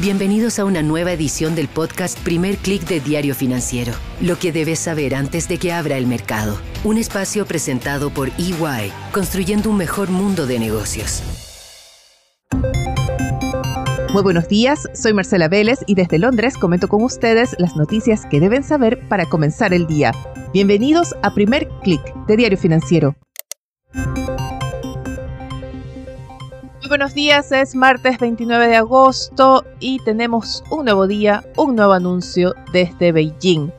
Bienvenidos a una nueva edición del podcast Primer Click de Diario Financiero. Lo que debes saber antes de que abra el mercado. Un espacio presentado por EY, construyendo un mejor mundo de negocios. Muy buenos días, soy Marcela Vélez y desde Londres comento con ustedes las noticias que deben saber para comenzar el día. Bienvenidos a Primer Click de Diario Financiero. Buenos días, es martes 29 de agosto y tenemos un nuevo día, un nuevo anuncio desde Beijing.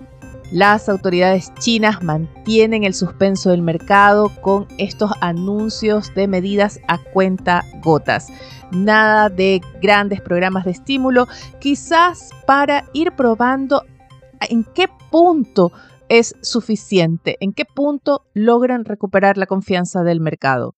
Las autoridades chinas mantienen el suspenso del mercado con estos anuncios de medidas a cuenta gotas. Nada de grandes programas de estímulo, quizás para ir probando en qué punto es suficiente, en qué punto logran recuperar la confianza del mercado.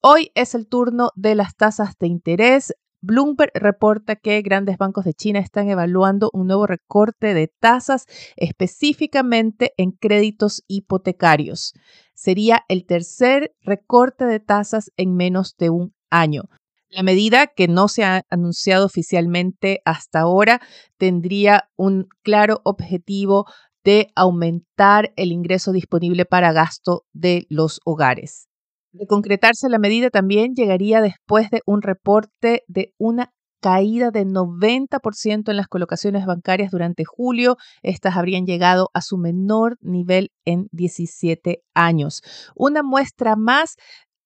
Hoy es el turno de las tasas de interés. Bloomberg reporta que grandes bancos de China están evaluando un nuevo recorte de tasas específicamente en créditos hipotecarios. Sería el tercer recorte de tasas en menos de un año. La medida, que no se ha anunciado oficialmente hasta ahora, tendría un claro objetivo de aumentar el ingreso disponible para gasto de los hogares. De concretarse la medida también llegaría después de un reporte de una caída de 90% en las colocaciones bancarias durante julio. Estas habrían llegado a su menor nivel en 17 años. Una muestra más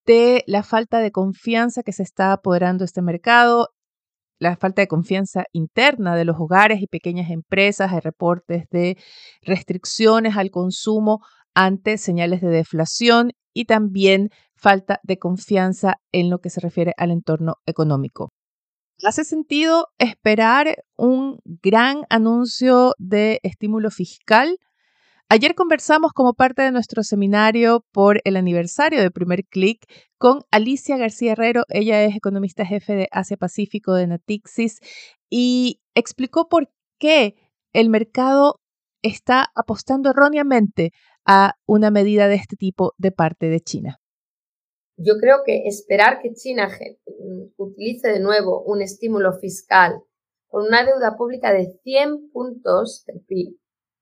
de la falta de confianza que se está apoderando este mercado, la falta de confianza interna de los hogares y pequeñas empresas. Hay reportes de restricciones al consumo ante señales de deflación y también falta de confianza en lo que se refiere al entorno económico. ¿Hace sentido esperar un gran anuncio de estímulo fiscal? Ayer conversamos como parte de nuestro seminario por el aniversario de Primer Click con Alicia García Herrero. Ella es economista jefe de Asia Pacífico de Natixis y explicó por qué el mercado está apostando erróneamente a una medida de este tipo de parte de China. Yo creo que esperar que China utilice de nuevo un estímulo fiscal con una deuda pública de 100 puntos del PIB,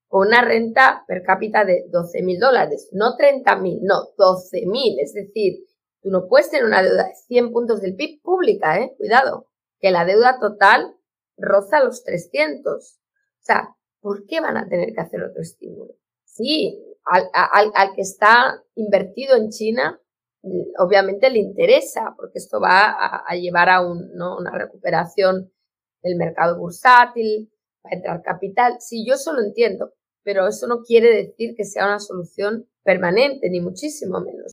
con una renta per cápita de 12 mil dólares, no 30 mil, no, 12 mil. Es decir, tú no puedes tener una deuda de 100 puntos del PIB pública, ¿eh? Cuidado, que la deuda total roza los 300. O sea, ¿por qué van a tener que hacer otro estímulo? Sí, al que está invertido en China obviamente le interesa, porque esto va a, llevar a una recuperación del mercado bursátil, va a entrar capital. Sí, yo eso lo entiendo, pero eso no quiere decir que sea una solución permanente, ni muchísimo menos.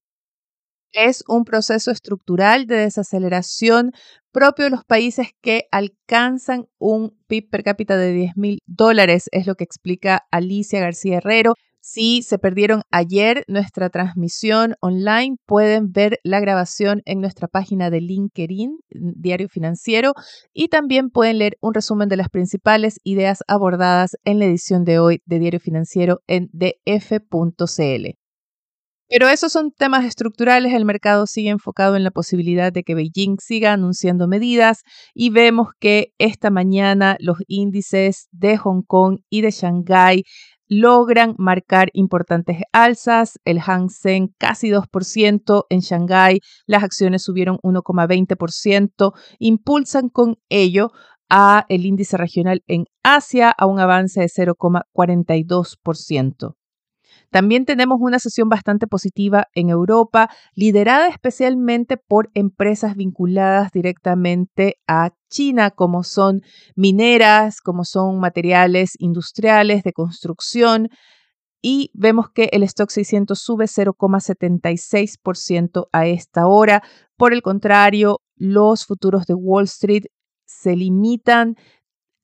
Es un proceso estructural de desaceleración propio de los países que alcanzan un PIB per cápita de 10 mil dólares, es lo que explica Alicia García Herrero. Si se perdieron ayer nuestra transmisión online, pueden ver la grabación en nuestra página de LinkedIn, Diario Financiero, y también pueden leer un resumen de las principales ideas abordadas en la edición de hoy de Diario Financiero en df.cl. Pero esos son temas estructurales. El mercado sigue enfocado en la posibilidad de que Beijing siga anunciando medidas y vemos que esta mañana los índices de Hong Kong y de Shanghái logran marcar importantes alzas. El Hang Seng casi 2%, en Shanghái las acciones subieron 1,20%, impulsan con ello a el índice regional en Asia a un avance de 0,42%. También tenemos una sesión bastante positiva en Europa, liderada especialmente por empresas vinculadas directamente a China, como son mineras, como son materiales industriales de construcción. Y vemos que el stock 600 sube 0,76% a esta hora. Por el contrario, los futuros de Wall Street se limitan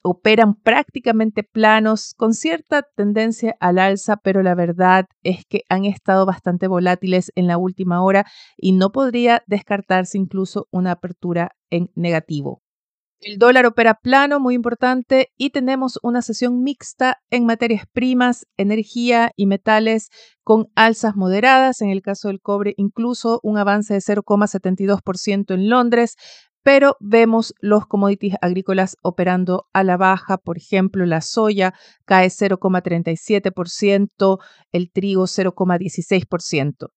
operan prácticamente planos con cierta tendencia al alza, pero la verdad es que han estado bastante volátiles en la última hora y no podría descartarse incluso una apertura en negativo. El dólar opera plano, muy importante, y tenemos una sesión mixta en materias primas, energía y metales con alzas moderadas. En el caso del cobre, incluso un avance de 0,72% en Londres, pero vemos los commodities agrícolas operando a la baja. Por ejemplo, la soya cae 0,37%, el trigo 0,16%.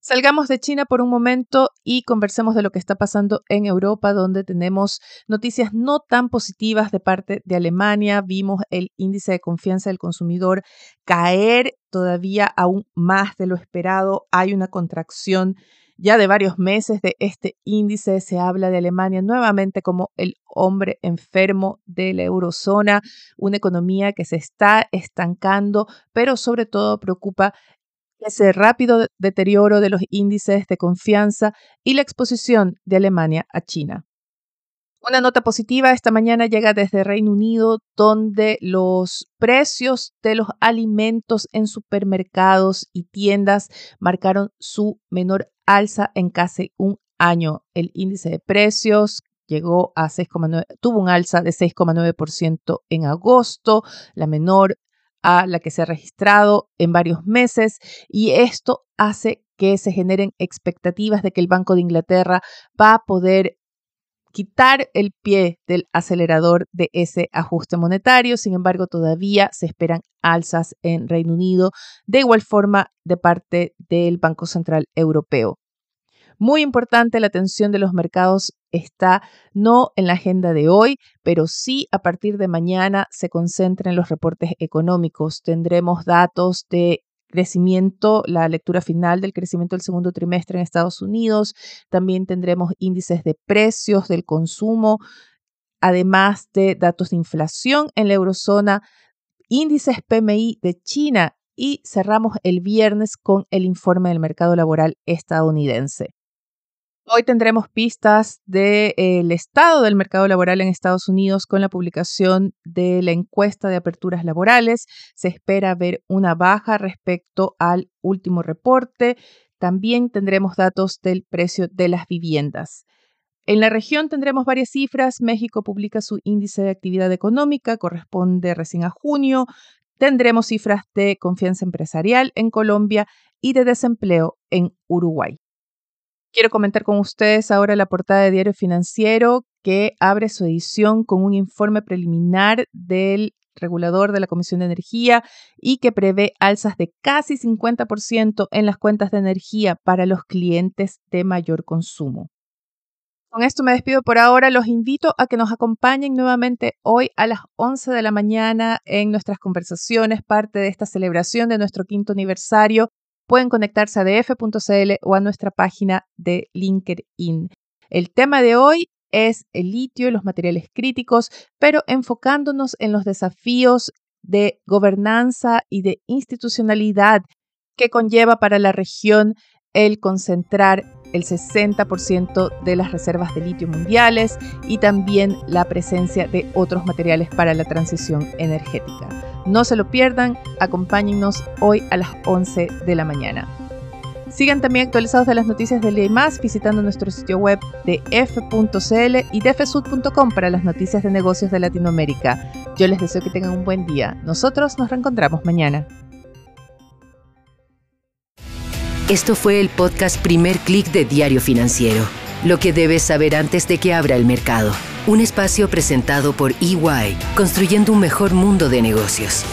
Salgamos de China por un momento y conversemos de lo que está pasando en Europa, donde tenemos noticias no tan positivas de parte de Alemania. Vimos el índice de confianza del consumidor caer todavía aún más de lo esperado. Hay una contracción ya de varios meses de este índice. Se habla de Alemania nuevamente como el hombre enfermo de la eurozona, una economía que se está estancando, pero sobre todo preocupa ese rápido deterioro de los índices de confianza y la exposición de Alemania a China. Una nota positiva esta mañana llega desde Reino Unido, donde los precios de los alimentos en supermercados y tiendas marcaron su menor alza en casi un año. El índice de precios llegó a 6,9, tuvo un alza de 6,9% en agosto, la menor a la que se ha registrado en varios meses y esto hace que se generen expectativas de que el Banco de Inglaterra va a poder quitar el pie del acelerador de ese ajuste monetario. Sin embargo, todavía se esperan alzas en Reino Unido, de igual forma de parte del Banco Central Europeo. Muy importante, la atención de los mercados está no en la agenda de hoy, pero sí a partir de mañana se concentra en los reportes económicos. Tendremos datos de crecimiento, la lectura final del crecimiento del segundo trimestre en Estados Unidos. También tendremos índices de precios del consumo, además de datos de inflación en la eurozona, índices PMI de China y cerramos el viernes con el informe del mercado laboral estadounidense. Hoy tendremos pistas del estado del mercado laboral en Estados Unidos con la publicación de la encuesta de aperturas laborales. Se espera ver una baja respecto al último reporte. También tendremos datos del precio de las viviendas. En la región tendremos varias cifras. México publica su índice de actividad económica, corresponde recién a junio. Tendremos cifras de confianza empresarial en Colombia y de desempleo en Uruguay. Quiero comentar con ustedes ahora la portada de Diario Financiero que abre su edición con un informe preliminar del regulador de la Comisión de Energía y que prevé alzas de casi 50% en las cuentas de energía para los clientes de mayor consumo. Con esto me despido por ahora. Los invito a que nos acompañen nuevamente hoy a las 11 de la mañana en nuestras conversaciones, parte de esta celebración de nuestro quinto aniversario pueden conectarse a df.cl o a nuestra página de LinkedIn. El tema de hoy es el litio y los materiales críticos, pero enfocándonos en los desafíos de gobernanza y de institucionalidad que conlleva para la región el concentrar el 60% de las reservas de litio mundiales y también la presencia de otros materiales para la transición energética. No se lo pierdan, acompáñennos hoy a las 11 de la mañana. Sigan también actualizados de las noticias de más visitando nuestro sitio web de f.cl y defesud.com para las noticias de negocios de Latinoamérica. Yo les deseo que tengan un buen día. Nosotros nos reencontramos mañana. Esto fue el podcast Primer Click de Diario Financiero. Lo que debes saber antes de que abra el mercado. Un espacio presentado por EY, construyendo un mejor mundo de negocios.